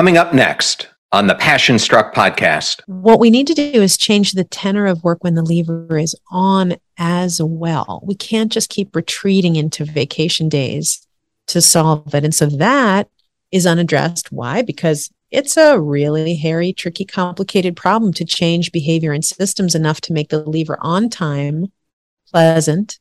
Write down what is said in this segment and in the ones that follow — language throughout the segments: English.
Coming up next on the Passion Struck podcast. What we need to do is change the tenor of work when the lever is on as well. We can't just keep retreating into vacation days to solve it. And so that is unaddressed. Why? Because it's a really hairy, tricky, complicated problem to change behavior and systems enough to make the lever on time pleasant.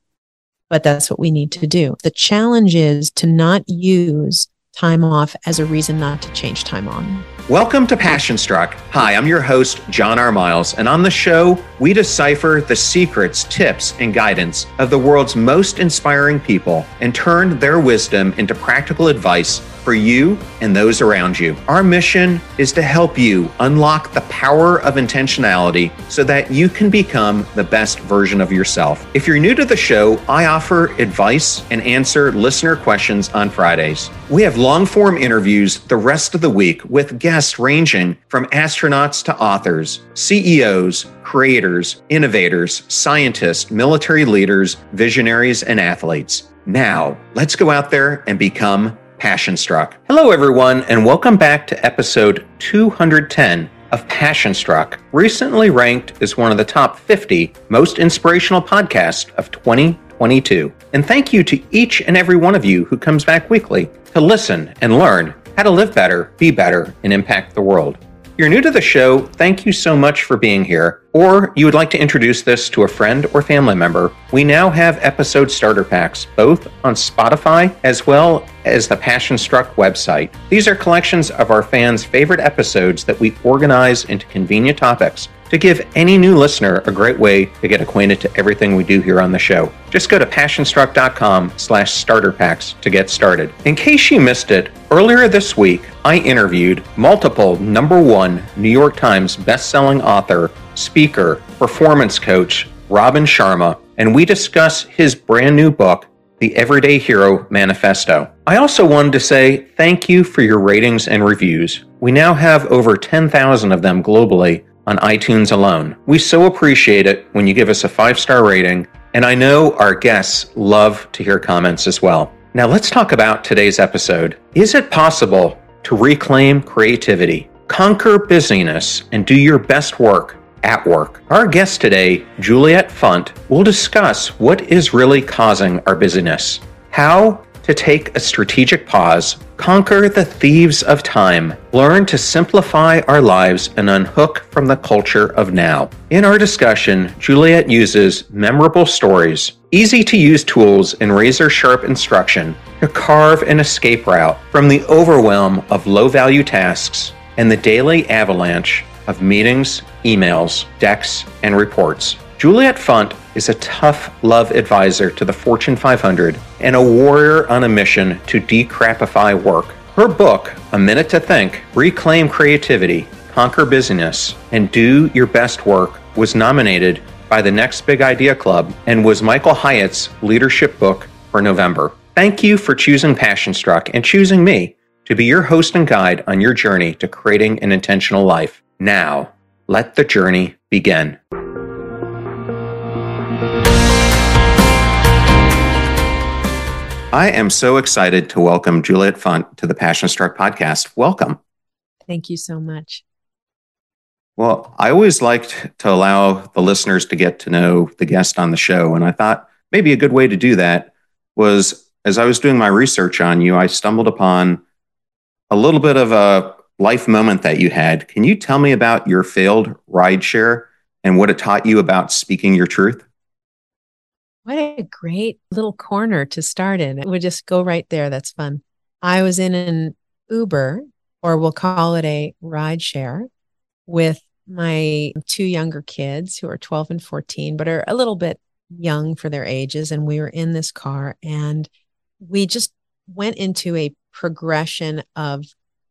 But that's what we need to do. The challenge is to not use time off as a reason not to change time on. Welcome to Passion Struck. Hi, I'm your host, John R. Miles, and on the show, we decipher the secrets, tips, and guidance of the world's most inspiring people and turn their wisdom into practical advice for you and those around you. Our mission is to help you unlock the power of intentionality so that you can become the best version of yourself. If you're new to the show, I offer advice and answer listener questions on Fridays. We have long form interviews the rest of the week with guests ranging from astronauts to authors, CEOs, creators, innovators, scientists, military leaders, visionaries, and athletes. Now, let's go out there and become Passion Struck. Hello, everyone, and welcome back to episode 210 of Passion Struck, recently ranked as one of the top 50 most inspirational podcasts of 2022. And thank you to each and every one of you who comes back weekly to listen and learn how to live better, be better, and impact the world you're new to the show, thank you so much for being here. Or you would like to introduce this to a friend or family member, we now have episode starter packs, both on Spotify as well as the Passion Struck website. These are collections of our fans' favorite episodes that we organize into convenient topics to give any new listener a great way to get acquainted to everything we do here on the show. Just go to passionstruck.com slash starter packs to get started. In case you missed it, earlier this week, I interviewed multiple number one New York Times bestselling author, speaker, performance coach, Robin Sharma, and we discuss his brand new book, The Everyday Hero Manifesto. I also wanted to say thank you for your ratings and reviews. We now have over 10,000 of them globally on iTunes alone. We so appreciate it when you give us a five star rating, and I know our guests love to hear comments as well. Now, let's talk about today's episode. Is it possible to reclaim creativity, conquer busyness, and do your best work at work? Our guest today, Juliet Funt, will discuss what is really causing our busyness, how to take a strategic pause, conquer the thieves of time, learn to simplify our lives, and unhook from the culture of now. In our discussion, Juliet uses memorable stories, easy to use tools, and razor sharp instruction to carve an escape route from the overwhelm of low value tasks and the daily avalanche of meetings, emails, decks, and reports. Juliet Funt is a tough love advisor to the Fortune 500 and a warrior on a mission to decrapify work. Her book, A Minute to Think Reclaim Creativity, Conquer Busyness, and Do Your Best Work, was nominated by the Next Big Idea Club and was Michael Hyatt's leadership book for November. Thank you for choosing Passion Struck and choosing me to be your host and guide on your journey to creating an intentional life. Now, let the journey begin. I am so excited to welcome Juliet Funt to the Passion Struck podcast. Welcome. Thank you so much. Well, I always liked to allow the listeners to get to know the guest on the show. And I thought maybe a good way to do that was as I was doing my research on you, I stumbled upon a little bit of a life moment that you had. Can you tell me about your failed rideshare and what it taught you about speaking your truth? What a great little corner to start in. It would just go right there. That's fun. I was in an Uber, or we'll call it a ride share, with my two younger kids who are 12 and 14, but are a little bit young for their ages. And we were in this car and we just went into a progression of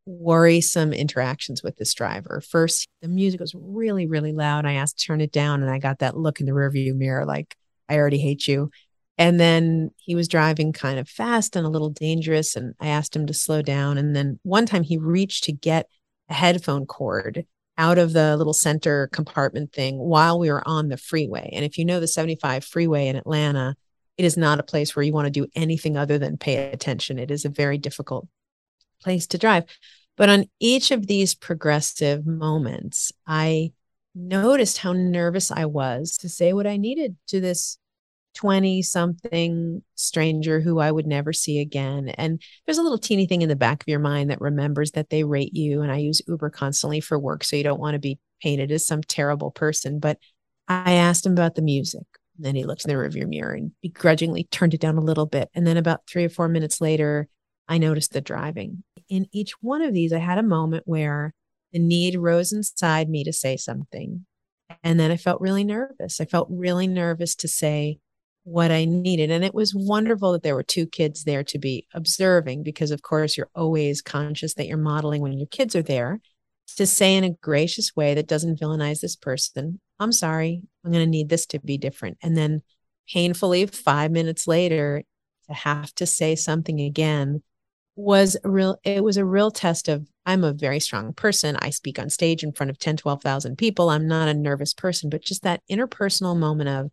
worrisome interactions with this driver. First, the music was really, really loud. I asked to turn it down and I got that look in the rearview mirror like, I already hate you. And then he was driving kind of fast and a little dangerous. And I asked him to slow down. And then one time he reached to get a headphone cord out of the little center compartment thing while we were on the freeway. And if you know the 75 freeway in Atlanta, it is not a place where you want to do anything other than pay attention. It is a very difficult place to drive. But on each of these progressive moments, I noticed how nervous I was to say what I needed to this 20 something stranger who I would never see again. And there's a little teeny thing in the back of your mind that remembers that they rate you. And I use Uber constantly for work. So you don't want to be painted as some terrible person. But I asked him about the music. And then he looked in the rearview mirror and begrudgingly turned it down a little bit. And then about three or four minutes later, I noticed the driving. In each one of these, I had a moment where the need rose inside me to say something. And then I felt really nervous. I felt really nervous to say what I needed. And it was wonderful that there were two kids there to be observing because, of course, you're always conscious that you're modeling when your kids are there to say in a gracious way that doesn't villainize this person, I'm sorry, I'm going to need this to be different. And then painfully, five minutes later, to have to say something again was real it was a real test of i'm a very strong person. I speak on stage in front of 10 12,000 people. I'm not a nervous person but just that interpersonal moment of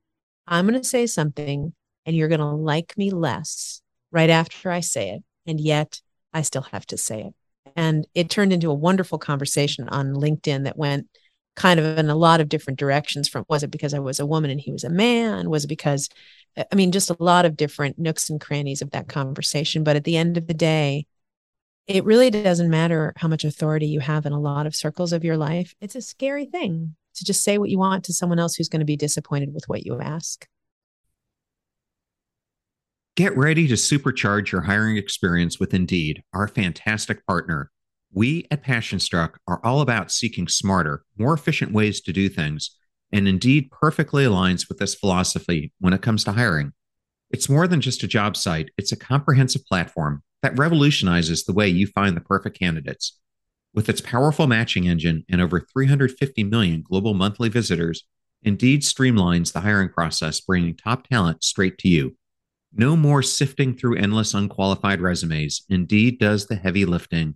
i'm going to say something and you're going to like me less right after i say it and yet i still have to say it. And it turned into a wonderful conversation on linkedin that went kind of in a lot of different directions from was it because I was a woman and he was a man? Was it because uh, I mean just a lot of different nooks and crannies of that conversation. But at the end of the day, it really doesn't matter how much authority you have in a lot of circles of your life. It's a scary thing to just say what you want to someone else who's going to be disappointed with what you ask. Get ready to supercharge your hiring experience with Indeed, our fantastic partner. We at PassionStruck are all about seeking smarter, more efficient ways to do things, and Indeed perfectly aligns with this philosophy when it comes to hiring. It's more than just a job site, it's a comprehensive platform that revolutionizes the way you find the perfect candidates. With its powerful matching engine and over 350 million global monthly visitors, Indeed streamlines the hiring process, bringing top talent straight to you. No more sifting through endless unqualified resumes. Indeed does the heavy lifting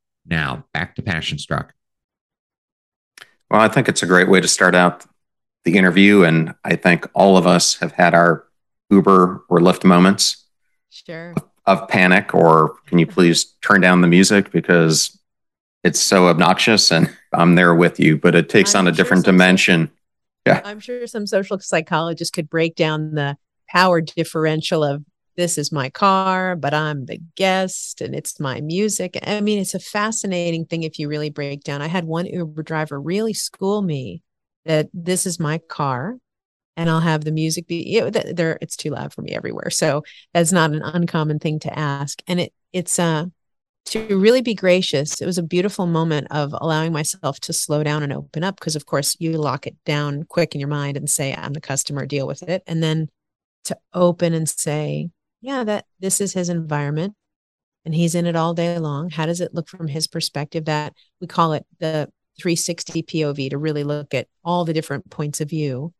Now, back to Passion Struck. Well, I think it's a great way to start out the interview. And I think all of us have had our Uber or Lyft moments sure. of, of panic, or can you please turn down the music because it's so obnoxious and I'm there with you, but it takes I'm on a sure different dimension. yeah. I'm sure some social psychologists could break down the power differential of this is my car, but I'm the guest and it's my music. I mean, it's a fascinating thing if you really break down. I had one Uber driver really school me that this is my car and I'll have the music be you know, there it's too loud for me everywhere. So that's not an uncommon thing to ask. And it it's uh to really be gracious. It was a beautiful moment of allowing myself to slow down and open up because of course you lock it down quick in your mind and say I'm the customer, deal with it. And then to open and say, yeah, that this is his environment and he's in it all day long. How does it look from his perspective? That we call it the 360 POV to really look at all the different points of view.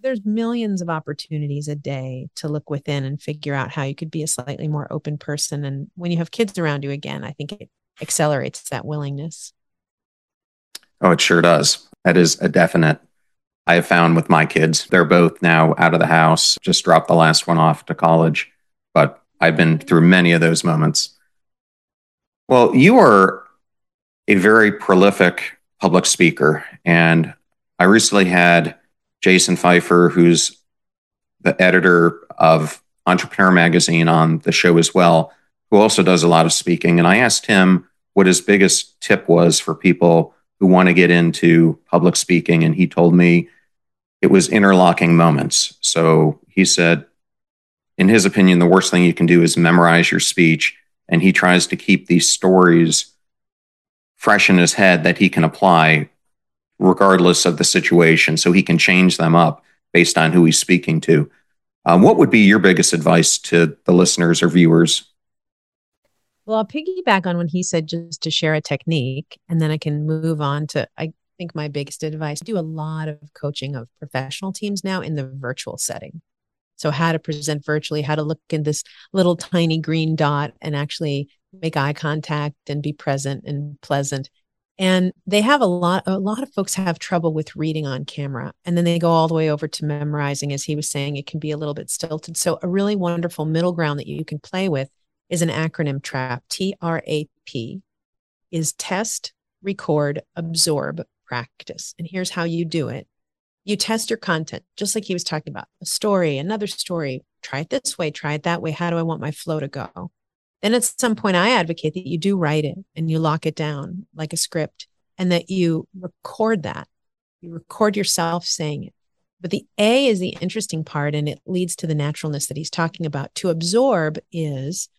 There's millions of opportunities a day to look within and figure out how you could be a slightly more open person. And when you have kids around you again, I think it accelerates that willingness. Oh, it sure does. That is a definite. I have found with my kids, they're both now out of the house, just dropped the last one off to college but I've been through many of those moments. Well, you are a very prolific public speaker, and I recently had Jason Feifer, who's the editor of Entrepreneur Magazine, on the show as well, who also does a lot of speaking. And I asked him what his biggest tip was for people who want to get into public speaking. And he told me it was interlocking moments. So he said, in his opinion, the worst thing you can do is memorize your speech. And he tries to keep these stories fresh in his head that he can apply regardless of the situation. So he can change them up based on who he's speaking to. Um, what would be your biggest advice to the listeners or viewers? Well, I'll piggyback on when he said just to share a technique, and then I can move on to I think my biggest advice. I do a lot of coaching of professional teams now in the virtual setting. So, how to present virtually, how to look in this little tiny green dot and actually make eye contact and be present and pleasant. And they have a lot, a lot of folks have trouble with reading on camera. And then they go all the way over to memorizing. As he was saying, it can be a little bit stilted. So, a really wonderful middle ground that you can play with is an acronym TRAP, T R A P, is test, record, absorb, practice. And here's how you do it you test your content, just like he was talking about a story, another story. Try it this way, try it that way. How do I want my flow to go? Then at some point, I advocate that you do write it and you lock it down like a script and that you record that. You record yourself saying it. But the A is the interesting part and it leads to the naturalness that he's talking about. To absorb is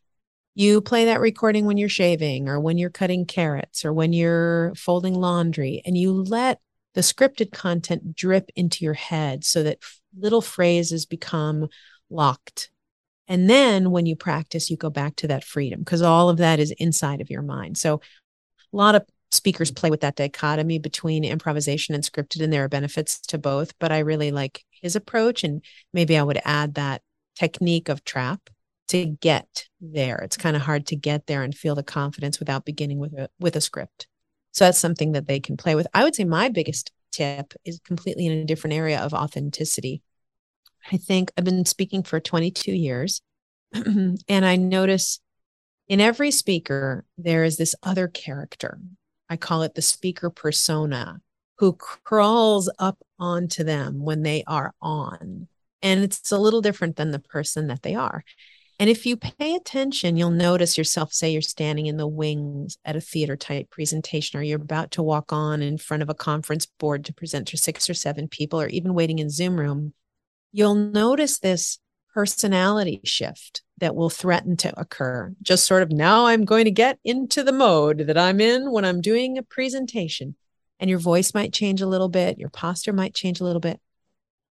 you play that recording when you're shaving or when you're cutting carrots or when you're folding laundry and you let the scripted content drip into your head so that little phrases become locked. And then when you practice, you go back to that freedom because all of that is inside of your mind. So a lot of speakers play with that dichotomy between improvisation and scripted, and there are benefits to both. But I really like his approach. And maybe I would add that technique of trap to get there. It's kind of hard to get there and feel the confidence without beginning with a with a script. So that's something that they can play with. I would say my biggest tip is completely in a different area of authenticity. I think I've been speaking for 22 years and I notice in every speaker there is this other character. I call it the speaker persona who crawls up onto them when they are on. And it's a little different than the person that they are. And if you pay attention, you'll notice yourself, say you're standing in the wings at a theater type presentation, or you're about to walk on in front of a conference board to present to six or seven people, or even waiting in Zoom room, you'll notice this personality shift that will threaten to occur. Just sort of now I'm going to get into the mode that I'm in when I'm doing a presentation. And your voice might change a little bit, your posture might change a little bit.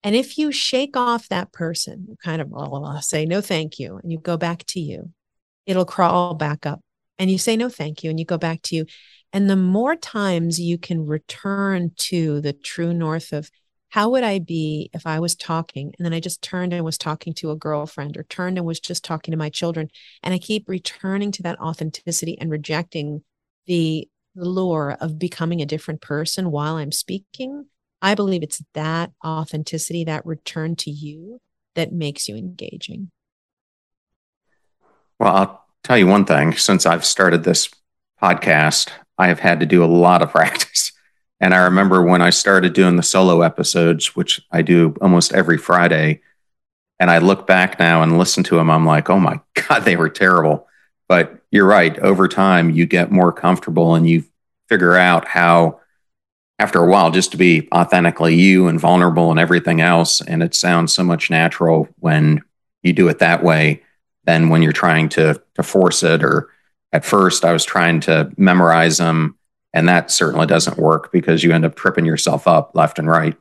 And if you shake off that person, kind of blah, blah, blah, say no thank you, and you go back to you, it'll crawl back up. And you say no thank you, and you go back to you. And the more times you can return to the true north of how would I be if I was talking and then I just turned and was talking to a girlfriend or turned and was just talking to my children. And I keep returning to that authenticity and rejecting the lure of becoming a different person while I'm speaking I believe it's that authenticity, that return to you that makes you engaging. Well, I'll tell you one thing since I've started this podcast, I have had to do a lot of practice. And I remember when I started doing the solo episodes, which I do almost every Friday, and I look back now and listen to them, I'm like, oh my God, they were terrible. But you're right. Over time, you get more comfortable and you figure out how after a while just to be authentically you and vulnerable and everything else. And it sounds so much natural when you do it that way than when you're trying to to force it. Or at first, I was trying to memorize them, and that certainly doesn't work because you end up tripping yourself up left and right.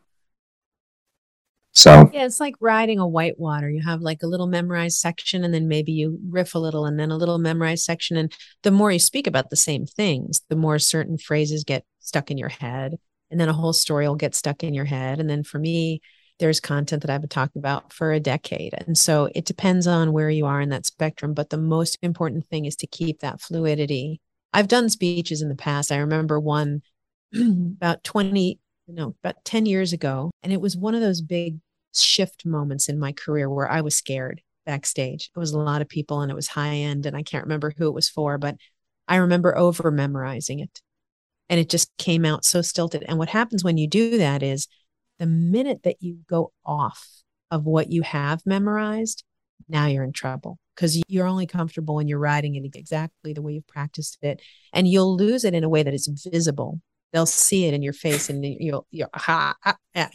So yeah, it's like riding a whitewater. You have like a little memorized section, and then maybe you riff a little, and then a little memorized section. And the more you speak about the same things, the more certain phrases get stuck in your head and then a whole story will get stuck in your head and then for me there's content that I've been talking about for a decade. And so it depends on where you are in that spectrum. But the most important thing is to keep that fluidity. I've done speeches in the past. I remember one about 20, no, about 10 years ago. And it was one of those big shift moments in my career where I was scared backstage. It was a lot of people and it was high end. And I can't remember who it was for, but I remember over memorizing it and it just came out so stilted. And what happens when you do that is the minute that you go off of what you have memorized, now you're in trouble because you're only comfortable when you're writing it exactly the way you've practiced it. And you'll lose it in a way that is visible they'll see it in your face and you'll you'll ha, ah, ah, ha, ah. ha.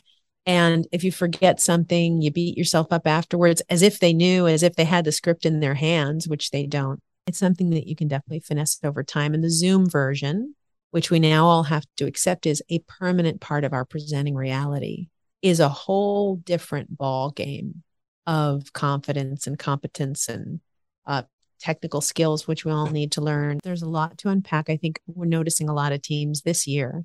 and if you forget something you beat yourself up afterwards as if they knew as if they had the script in their hands which they don't it's something that you can definitely finesse over time and the zoom version which we now all have to accept is a permanent part of our presenting reality is a whole different ball game of confidence and competence and uh, technical skills, which we all need to learn. There's a lot to unpack. I think we're noticing a lot of teams this year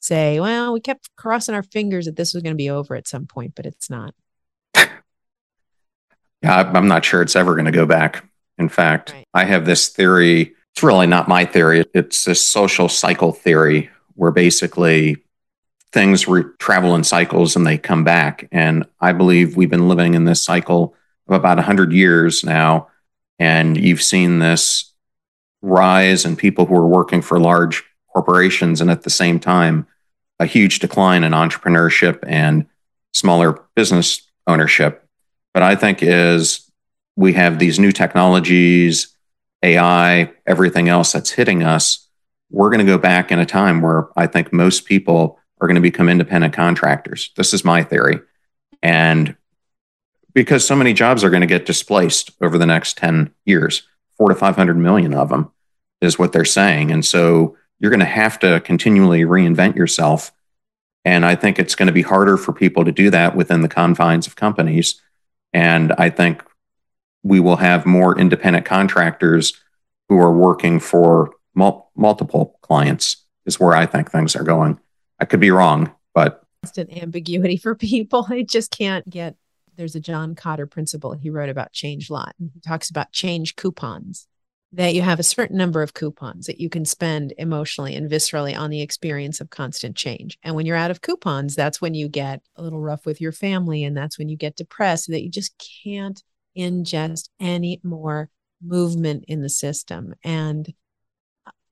say, well, we kept crossing our fingers that this was going to be over at some point, but it's not. Yeah, I'm not sure it's ever going to go back. In fact, right. I have this theory. It's really not my theory. It's this social cycle theory where basically things re- travel in cycles and they come back. And I believe we've been living in this cycle of about 100 years now and you've seen this rise in people who are working for large corporations and at the same time, a huge decline in entrepreneurship and smaller business ownership. But I think as we have these new technologies, AI, everything else that's hitting us, we're going to go back in a time where I think most people are going to become independent contractors. This is my theory. And because so many jobs are going to get displaced over the next 10 years. Four to 500 million of them is what they're saying. And so you're going to have to continually reinvent yourself. And I think it's going to be harder for people to do that within the confines of companies. And I think we will have more independent contractors who are working for mul- multiple clients, is where I think things are going. I could be wrong, but. Constant ambiguity for people. I just can't get there's a John Kotter principle he wrote about change lot. He talks about change coupons, that you have a certain number of coupons that you can spend emotionally and viscerally on the experience of constant change. And when you're out of coupons, that's when you get a little rough with your family. And that's when you get depressed, that you just can't ingest any more movement in the system. And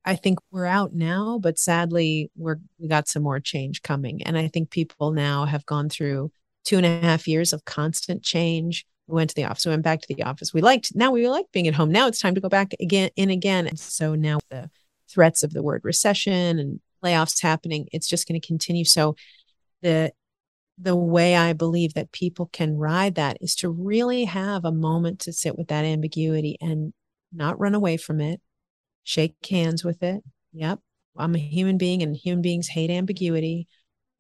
I think we're out now, but sadly, we're we got some more change coming. And I think people now have gone through two and a half years of constant change. We went to the office. We went back to the office. We liked now we like being at home. Now it's time to go back again in again. And so now the threats of the word recession and layoffs happening, it's just going to continue. So the the way I believe that people can ride that is to really have a moment to sit with that ambiguity and not run away from it, shake hands with it. Yep, I'm a human being and human beings hate ambiguity.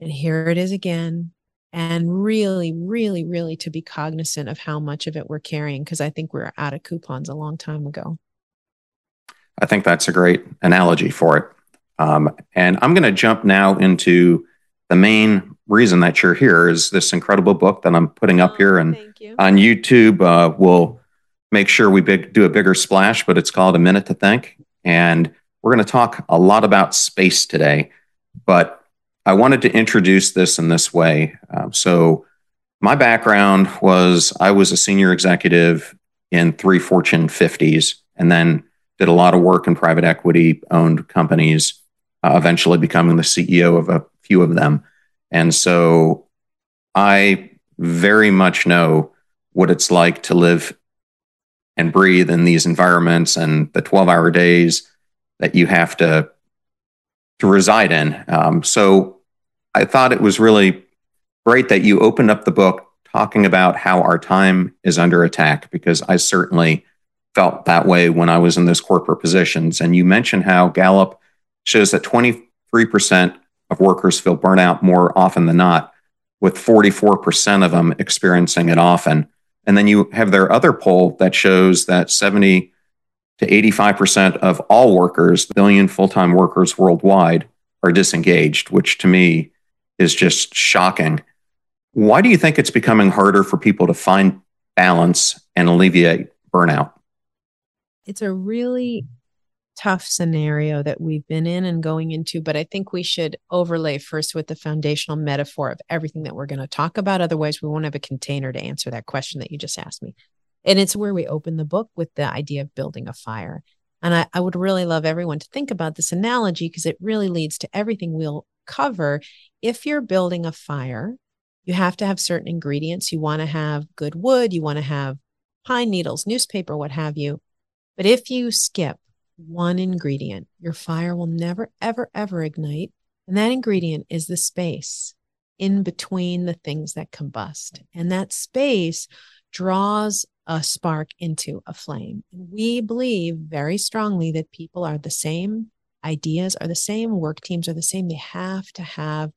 And here it is again and really, really, really to be cognizant of how much of it we're carrying because I think we're out of coupons a long time ago. I think that's a great analogy for it. Um, and I'm going to jump now into the main reason that you're here is this incredible book that I'm putting up oh, here and you. on YouTube. Uh, we'll make sure we big, do a bigger splash, but it's called A Minute to Think. And we're going to talk a lot about space today. But I wanted to introduce this in this way. Um, so, my background was I was a senior executive in three Fortune 50s and then did a lot of work in private equity owned companies, uh, eventually becoming the CEO of a few of them. And so, I very much know what it's like to live and breathe in these environments and the 12 hour days that you have to to reside in. Um, so I thought it was really great that you opened up the book talking about how our time is under attack, because I certainly felt that way when I was in those corporate positions. And you mentioned how Gallup shows that 23% of workers feel burnout more often than not, with 44% of them experiencing it often. And then you have their other poll that shows that 70 to 85% of all workers, billion full time workers worldwide, are disengaged, which to me is just shocking. Why do you think it's becoming harder for people to find balance and alleviate burnout? It's a really tough scenario that we've been in and going into, but I think we should overlay first with the foundational metaphor of everything that we're going to talk about. Otherwise, we won't have a container to answer that question that you just asked me. And it's where we open the book with the idea of building a fire. And I, I would really love everyone to think about this analogy because it really leads to everything we'll cover. If you're building a fire, you have to have certain ingredients. You want to have good wood, you want to have pine needles, newspaper, what have you. But if you skip one ingredient, your fire will never, ever, ever ignite And that ingredient is the space in between the things that combust. And that space draws a spark into a flame. And we believe very strongly that people are the same, ideas are the same, work teams are the same. They have to have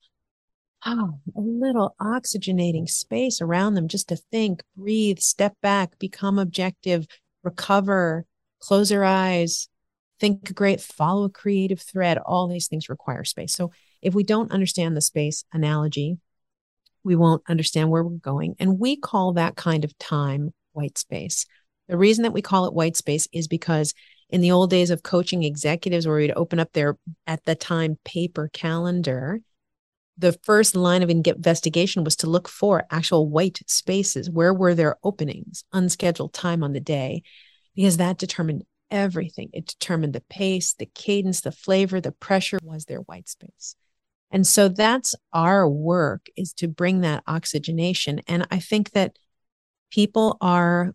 oh, a little oxygenating space around them just to think, breathe, step back, become objective, recover, close their eyes, think great, follow a creative thread. All these things require space. So if we don't understand the space analogy, we won't understand where we're going. And we call that kind of time white space. The reason that we call it white space is because in the old days of coaching executives, where we'd open up their, at the time, paper calendar, the first line of investigation was to look for actual white spaces. Where were there openings, unscheduled time on the day? Because that determined everything. It determined the pace, the cadence, the flavor, the pressure was their white space. And so that's our work is to bring that oxygenation. And I think that people are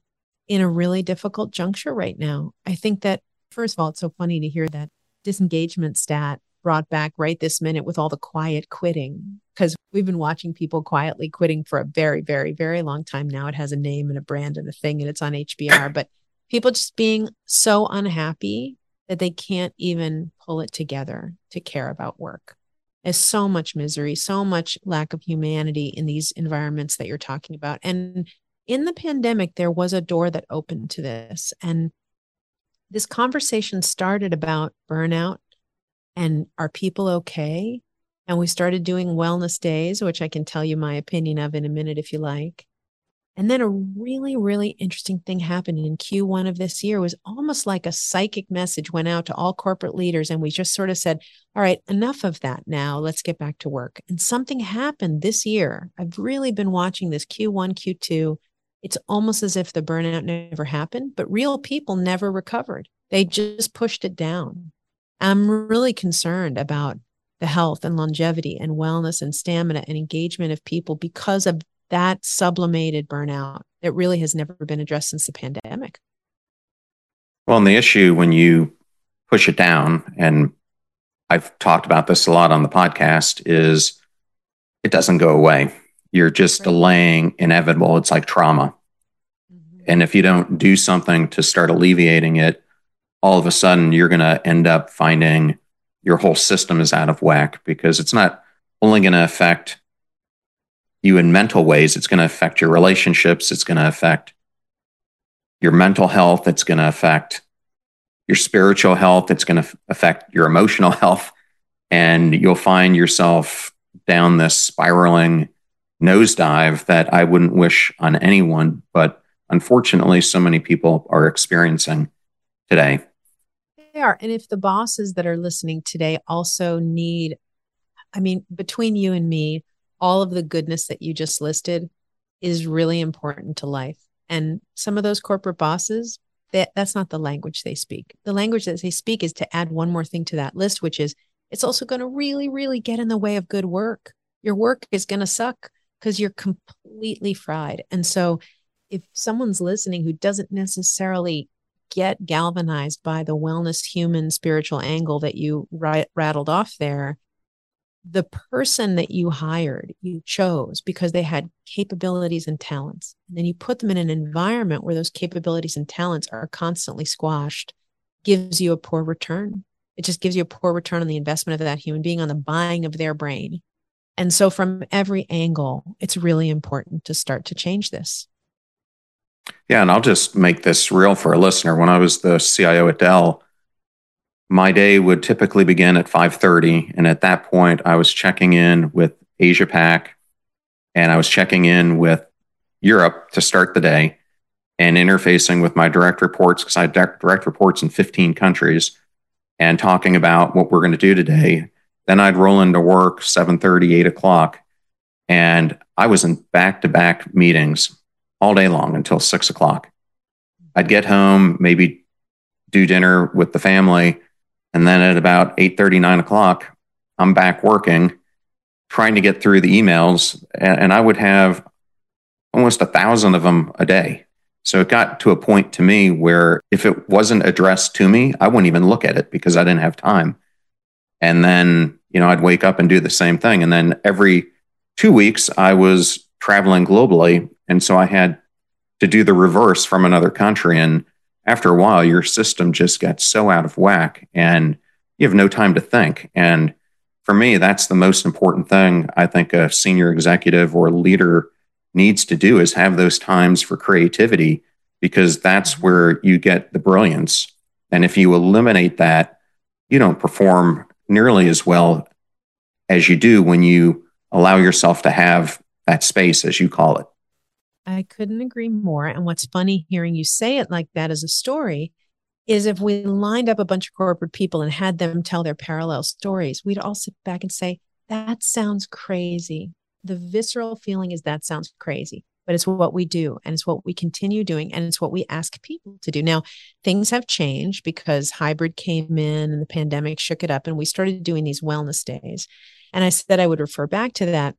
in a really difficult juncture right now. I think that, first of all, it's so funny to hear that disengagement stat brought back right this minute with all the quiet quitting because we've been watching people quietly quitting for a very very very long time now it has a name and a brand and a thing and it's on hbr but people just being so unhappy that they can't even pull it together to care about work there's so much misery so much lack of humanity in these environments that you're talking about and in the pandemic there was a door that opened to this and this conversation started about burnout and are people okay? And we started doing wellness days, which I can tell you my opinion of in a minute if you like. And then a really, really interesting thing happened in Q1 of this year was almost like a psychic message went out to all corporate leaders. And we just sort of said, all right, enough of that now. Let's get back to work. And something happened this year. I've really been watching this Q1, Q2. It's almost as if the burnout never happened, but real people never recovered. They just pushed it down. I'm really concerned about the health and longevity and wellness and stamina and engagement of people because of that sublimated burnout that really has never been addressed since the pandemic. Well, and the issue when you push it down, and I've talked about this a lot on the podcast, is it doesn't go away. You're just right. delaying inevitable. It's like trauma. Mm-hmm. And if you don't do something to start alleviating it, all of a sudden you're going to end up finding your whole system is out of whack because it's not only going to affect you in mental ways, it's going to affect your relationships, it's going to affect your mental health, it's going to affect your spiritual health, it's going to affect your emotional health. And you'll find yourself down this spiraling nosedive that I wouldn't wish on anyone. But unfortunately, so many people are experiencing today. They are. And if the bosses that are listening today also need, I mean, between you and me, all of the goodness that you just listed is really important to life. And some of those corporate bosses, that, that's not the language they speak. The language that they speak is to add one more thing to that list, which is it's also going to really, really get in the way of good work. Your work is going to suck because you're completely fried. And so if someone's listening who doesn't necessarily get galvanized by the wellness human spiritual angle that you rattled off there, the person that you hired, you chose because they had capabilities and talents. And then you put them in an environment where those capabilities and talents are constantly squashed, gives you a poor return. It just gives you a poor return on the investment of that human being, on the buying of their brain. And so, from every angle, it's really important to start to change this. Yeah, and I'll just make this real for a listener. When I was the CIO at Dell, my day would typically begin at 5:30, and at that point, I was checking in with Asia Pac, and I was checking in with Europe to start the day, and interfacing with my direct reports because I had direct reports in 15 countries, and talking about what we're going to do today. Then I'd roll into work 7:30, 8 o'clock, and I was in back-to-back meetings all day long until six o'clock. I'd get home, maybe do dinner with the family, and then at about 8 9 o'clock, I'm back working, trying to get through the emails. And, and I would have almost a thousand of them a day. So it got to a point to me where if it wasn't addressed to me, I wouldn't even look at it because I didn't have time. And then you know, I'd wake up and do the same thing. And then every two weeks, I was traveling globally. And so I had to do the reverse from another country. And after a while, your system just gets so out of whack and you have no time to think. And for me, that's the most important thing I think a senior executive or leader needs to do is have those times for creativity because that's where you get the brilliance. And if you eliminate that, you don't perform nearly as well as you do when you allow yourself to have that space, as you call it. I couldn't agree more. And what's funny hearing you say it like that as a story is if we lined up a bunch of corporate people and had them tell their parallel stories, we'd all sit back and say, that sounds crazy. The visceral feeling is that sounds crazy, but it's what we do and it's what we continue doing and it's what we ask people to do. Now, things have changed because hybrid came in and the pandemic shook it up and we started doing these wellness days. And I said I would refer back to that.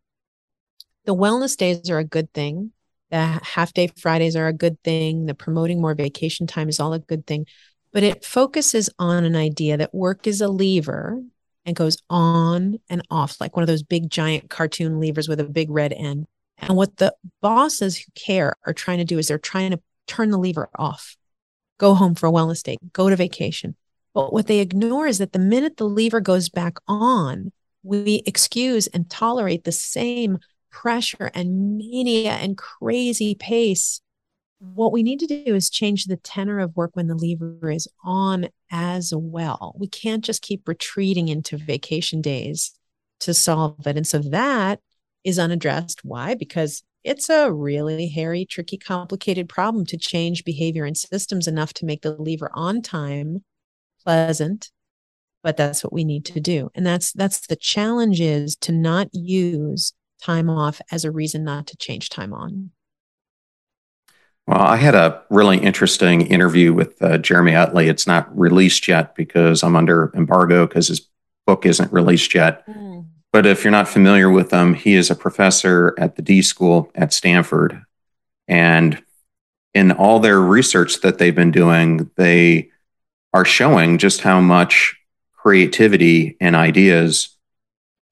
The wellness days are a good thing. The half day Fridays are a good thing. The promoting more vacation time is all a good thing but it focuses on an idea that work is a lever and goes on and off like one of those big giant cartoon levers with a big red end. And what the bosses who care are trying to do is they're trying to turn the lever off, go home for a wellness day, go to vacation. But what they ignore is that the minute the lever goes back on, we excuse and tolerate the same pressure and mania and crazy pace what we need to do is change the tenor of work when the lever is on as well. We can't just keep retreating into vacation days to solve it. And so that is unaddressed. Why? Because it's a really hairy, tricky, complicated problem to change behavior and systems enough to make the lever on time pleasant. But that's what we need to do. And that's that's the challenge is to not use time off as a reason not to change time on. Well, I had a really interesting interview with uh, Jeremy Utley. It's not released yet because I'm under embargo because his book isn't released yet. Mm. But if you're not familiar with him, he is a professor at the D School at Stanford. And in all their research that they've been doing, they are showing just how much creativity and ideas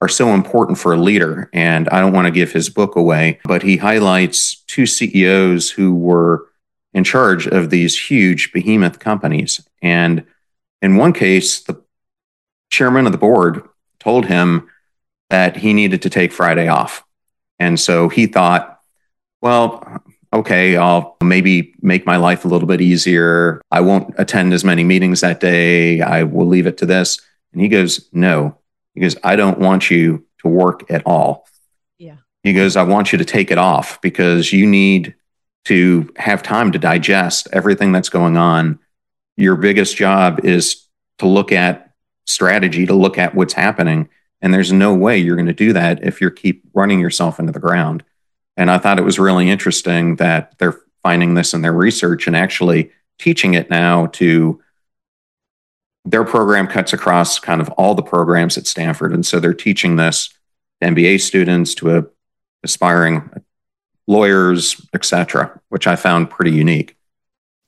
are so important for a leader. And I don't want to give his book away, but he highlights two CEOs who were in charge of these huge behemoth companies. And in one case, the chairman of the board told him that he needed to take Friday off. And so he thought, well, okay, I'll maybe make my life a little bit easier. I won't attend as many meetings that day. I will leave it to this. And he goes, no, because I don't want you to work at all. Yeah. He goes, I want you to take it off because you need to have time to digest everything that's going on. Your biggest job is to look at strategy, to look at what's happening. And there's no way you're going to do that if you keep running yourself into the ground. And I thought it was really interesting that they're finding this in their research and actually teaching it now to their program cuts across kind of all the programs at Stanford. And so they're teaching this to MBA students, to aspiring lawyers, etc., which I found pretty unique.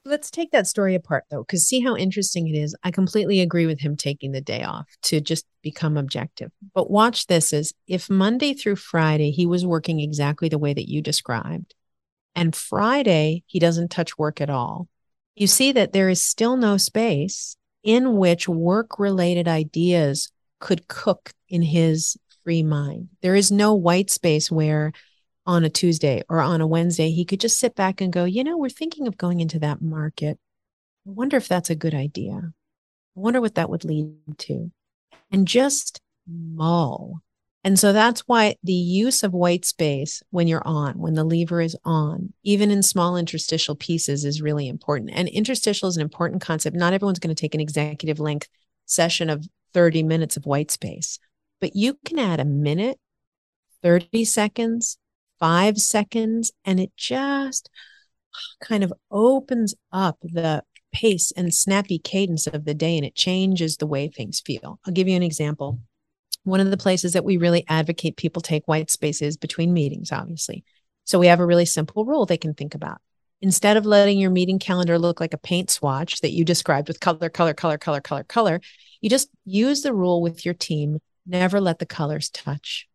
Let's take that story apart though, because see how interesting it is. I completely agree with him taking the day off to just become objective. But watch this is if Monday through Friday he was working exactly the way that you described, and Friday he doesn't touch work at all, you see that there is still no space in which work related ideas could cook in his free mind. There is no white space where on a Tuesday or on a Wednesday he could just sit back and go, you know, we're thinking of going into that market. I wonder if that's a good idea. I wonder what that would lead to. And just mull and so that's why the use of white space when you're on, when the lever is on, even in small interstitial pieces is really important. And interstitial is an important concept. Not everyone's going to take an executive length session of 30 minutes of white space, but you can add a minute, 30 seconds, five seconds, and it just kind of opens up the pace and snappy cadence of the day and it changes the way things feel. I'll give you an example one of the places that we really advocate people take white spaces between meetings, obviously. So we have a really simple rule they can think about. Instead of letting your meeting calendar look like a paint swatch that you described with color, color, color, color, color, color, you just use the rule with your team never let the colors touch.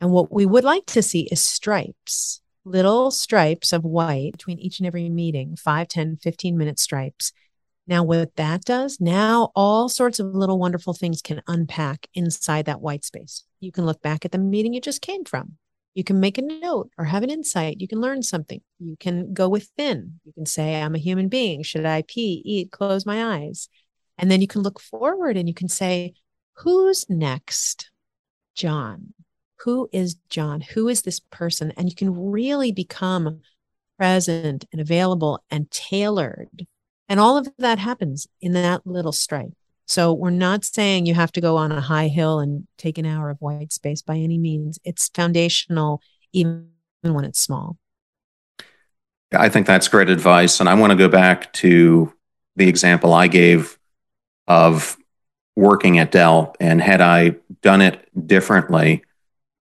And what we would like to see is stripes, little stripes of white between each and every meeting, 5, 10, 15 minute stripes. Now, what that does, now all sorts of little wonderful things can unpack inside that white space. You can look back at the meeting you just came from. You can make a note or have an insight. You can learn something. You can go within. You can say, I'm a human being. Should I pee, eat, close my eyes? And then you can look forward and you can say, Who's next? John. Who is John? Who is this person? And you can really become present and available and tailored. And all of that happens in that little stripe. So we're not saying you have to go on a high hill and take an hour of white space by any means. It's foundational, even when it's small. I think that's great advice. And I want to go back to the example I gave of working at Dell. And had I done it differently,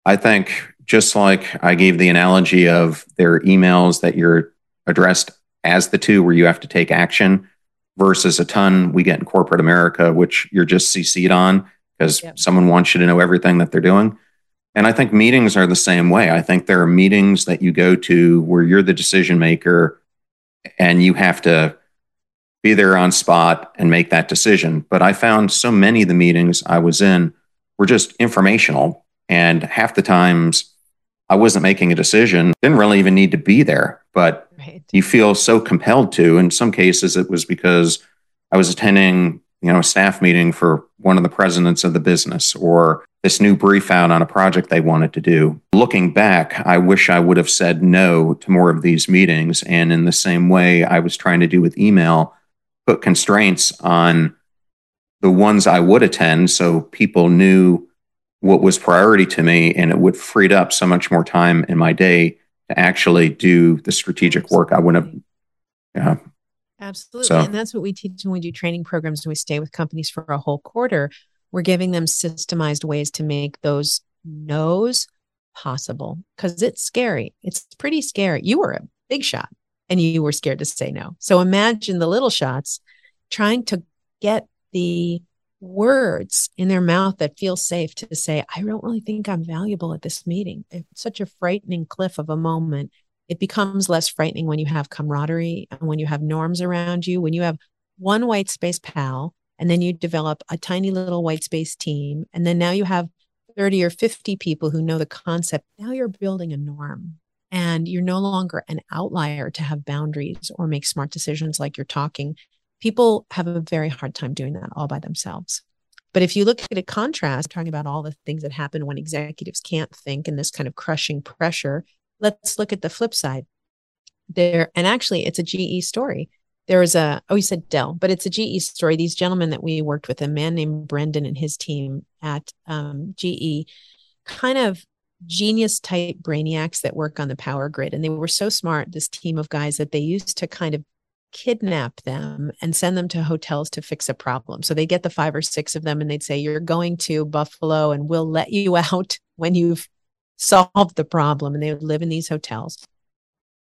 I think just like I gave the analogy of their emails that you're addressed as the two where you have to take action versus a ton we get in corporate America, which you're just CC'd on because yep. someone wants you to know everything that they're doing. And I think meetings are the same way. I think there are meetings that you go to where you're the decision maker and you have to be there on spot and make that decision. But I found so many of the meetings I was in were just informational. And half the times I wasn't making a decision, didn't really even need to be there, but. You feel so compelled to. In some cases, it was because I was attending, you know, a staff meeting for one of the presidents of the business or this new brief out on a project they wanted to do. Looking back, I wish I would have said no to more of these meetings. And in the same way I was trying to do with email, put constraints on the ones I would attend so people knew what was priority to me and it would freed up so much more time in my day to actually do the strategic work I wouldn't have yeah. Absolutely so, and that's what we teach when we do training programs and we stay with companies for a whole quarter. We're giving them systemized ways to make those no's possible because it's scary. It's pretty scary. You were a big shot and you were scared to say no. So imagine the little shots trying to get the words in their mouth that feel safe to say, I don't really think I'm valuable at this meeting. It's such a frightening cliff of a moment. It becomes less frightening when you have camaraderie and when you have norms around you, when you have one white space pal, and then you develop a tiny little white space team. And then now you have 30 or 50 people who know the concept. Now you're building a norm and you're no longer an outlier to have boundaries or make smart decisions like you're talking people have a very hard time doing that all by themselves. But if you look at a contrast, talking about all the things that happen when executives can't think and this kind of crushing pressure, let's look at the flip side. There, and actually, it's a GE story. There was a, oh, you said Dell, but it's a GE story. These gentlemen that we worked with, a man named Brendan and his team at um, GE, kind of genius type brainiacs that work on the power grid. And they were so smart, this team of guys, that they used to kind of kidnap them and send them to hotels to fix a problem. So they get the five or six of them and they'd say, You're going to Buffalo and we'll let you out when you've solved the problem. And they would live in these hotels.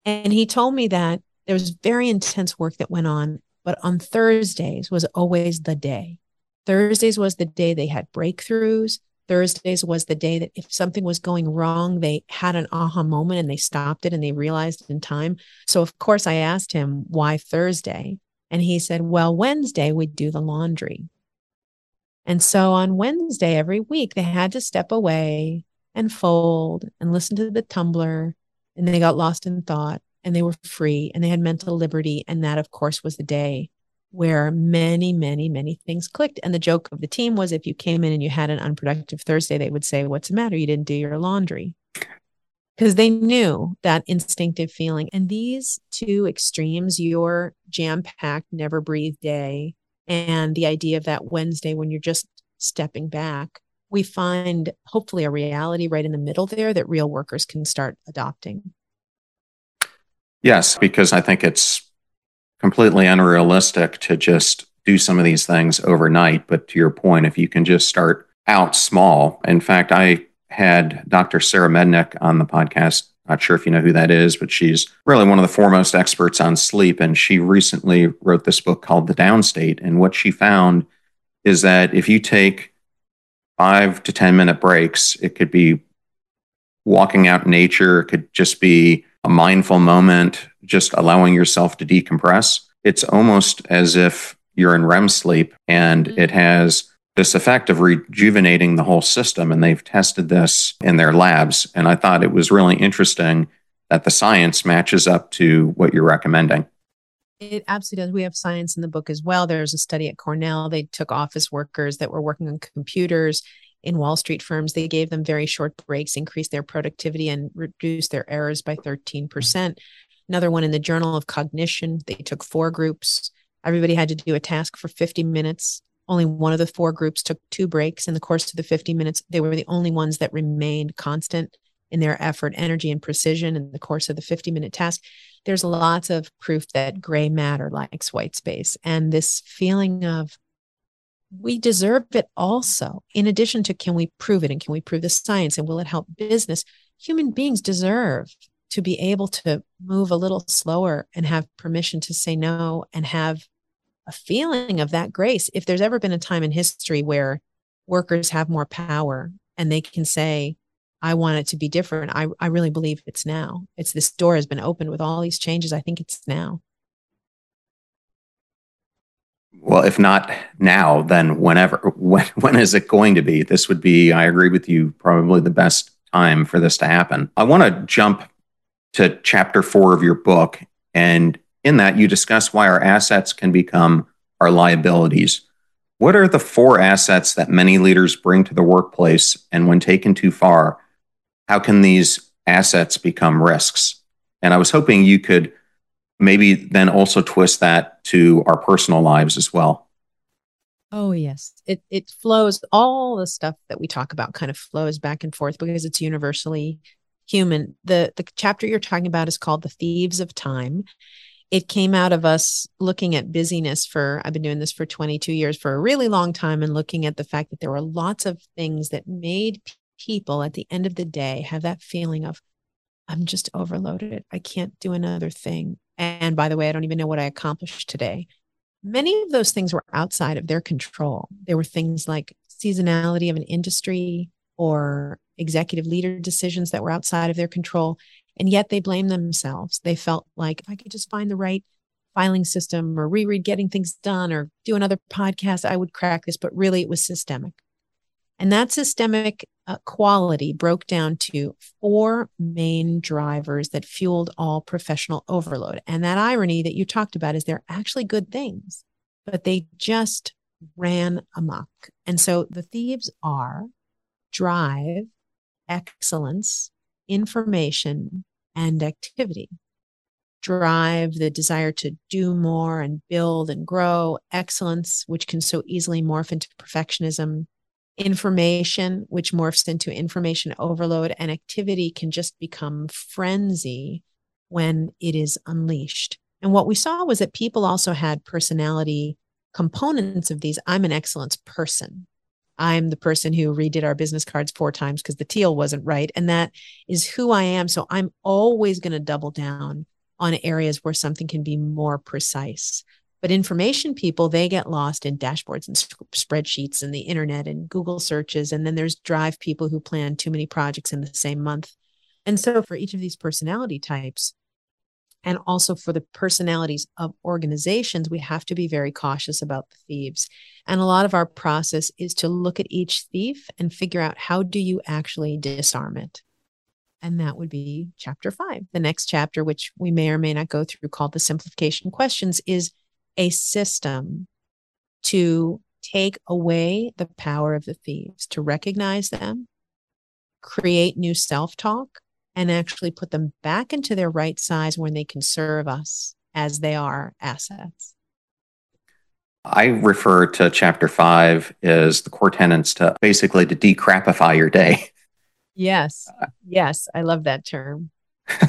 And he told me that there was very intense work that went on, but on Thursdays was always the day. Thursdays was the day they had breakthroughs. Thursdays was the day that if something was going wrong, they had an aha moment and they stopped it and they realized in time. So, of course, I asked him why Thursday. And he said, well, Wednesday we'd do the laundry. And so on Wednesday every week, they had to step away and fold and listen to the tumbler. And they got lost in thought and they were free and they had mental liberty. And that, of course, was the day where many, many, many things clicked. And the joke of the team was if you came in and you had an unproductive Thursday, they would say, What's the matter? You didn't do your laundry. Because they knew that instinctive feeling. And these two extremes, your jam packed, never breathe day, and the idea of that Wednesday when you're just stepping back, we find hopefully a reality right in the middle there that real workers can start adopting. Yes, because I think it's completely unrealistic to just do some of these things overnight. But to your point, if you can just start out small, in fact, I had Dr. Sarah Mednick on the podcast. Not sure if you know who that is, but she's really one of the foremost experts on sleep. And she recently wrote this book called The Downstate. And what she found is that if you take five to 10 minute breaks. It could be walking out in nature, it could just be a mindful moment, just allowing yourself to decompress. It's almost as if you're in REM sleep and mm-hmm. it has this effect of rejuvenating the whole system. And they've tested this in their labs. And I thought it was really interesting that the science matches up to what you're recommending. It absolutely does. We have science in the book as well. There's a study at Cornell. They took office workers that were working on computers in Wall Street firms. They gave them very short breaks, increased their productivity, and reduced their errors by 13%. Another one in the Journal of Cognition. They took four groups. Everybody had to do a task for 50 minutes. Only one of the four groups took two breaks in the course of the 50 minutes. They were the only ones that remained constant in their effort, energy, and precision in the course of the 50 minute task there's lots of proof that gray matter likes white space. And this feeling of we deserve it also, in addition to can we prove it and can we prove the science and will it help business? Human beings deserve to be able to move a little slower and have permission to say no and have a feeling of that grace. If there's ever been a time in history where workers have more power and they can say, I want it to be different. I, I really believe it's now. It's this door has been opened with all these changes. I think it's now. Well, if not now, then whenever. When, when is it going to be? This would be, I agree with you, probably the best time for this to happen. I want to jump to chapter four of your book. And in that, you discuss why our assets can become our liabilities. What are the four assets that many leaders bring to the workplace? And when taken too far, how can these assets become risks? And I was hoping you could maybe then also twist that to our personal lives as well. Oh yes. It it flows all the stuff that we talk about kind of flows back and forth because it's universally human. The the chapter you're talking about is called The Thieves of Time. It came out of us looking at busyness for I've been doing this for 22 years for a really long time and looking at the fact that there were lots of things that made people at the end of the day have that feeling of, I'm just overloaded. I can't do another thing. And by the way, I don't even know what I accomplished today. Many of those things were outside of their control. There were things like seasonality of an industry or executive leader decisions that were outside of their control. And yet they blame themselves. They felt like if I could just find the right filing system or reread getting things done or do another podcast, I would crack this. But really, it was systemic. And that systemic uh, quality broke down to four main drivers that fueled all professional overload. And that irony that you talked about is they're actually good things, but they just ran amok. And so the thieves are drive, excellence, information, and activity. Drive, the desire to do more and build and grow, excellence, which can so easily morph into perfectionism, information, which morphs into information overload, and activity can just become frenzy when it is unleashed. And what we saw was that people also had personality components of these. I'm an excellence person. I'm the person who redid our business cards four times because the teal wasn't right. And that is who I am. So I'm always going to double down on areas where something can be more precise. But information people, they get lost in dashboards and spreadsheets and the internet and Google searches. And then there's drive people who plan too many projects in the same month. And so for each of these personality types, and also for the personalities of organizations, we have to be very cautious about the thieves. And a lot of our process is to look at each thief and figure out how do you actually disarm it. And that would be chapter five. The next chapter, which we may or may not go through, called the simplification questions, is a system to take away the power of the thieves, to recognize them, create new self talk, and actually put them back into their right size when they can serve us as they are assets. I refer to chapter five as the core tenants to basically to decrapify your day. Yes. Yes. I love that term.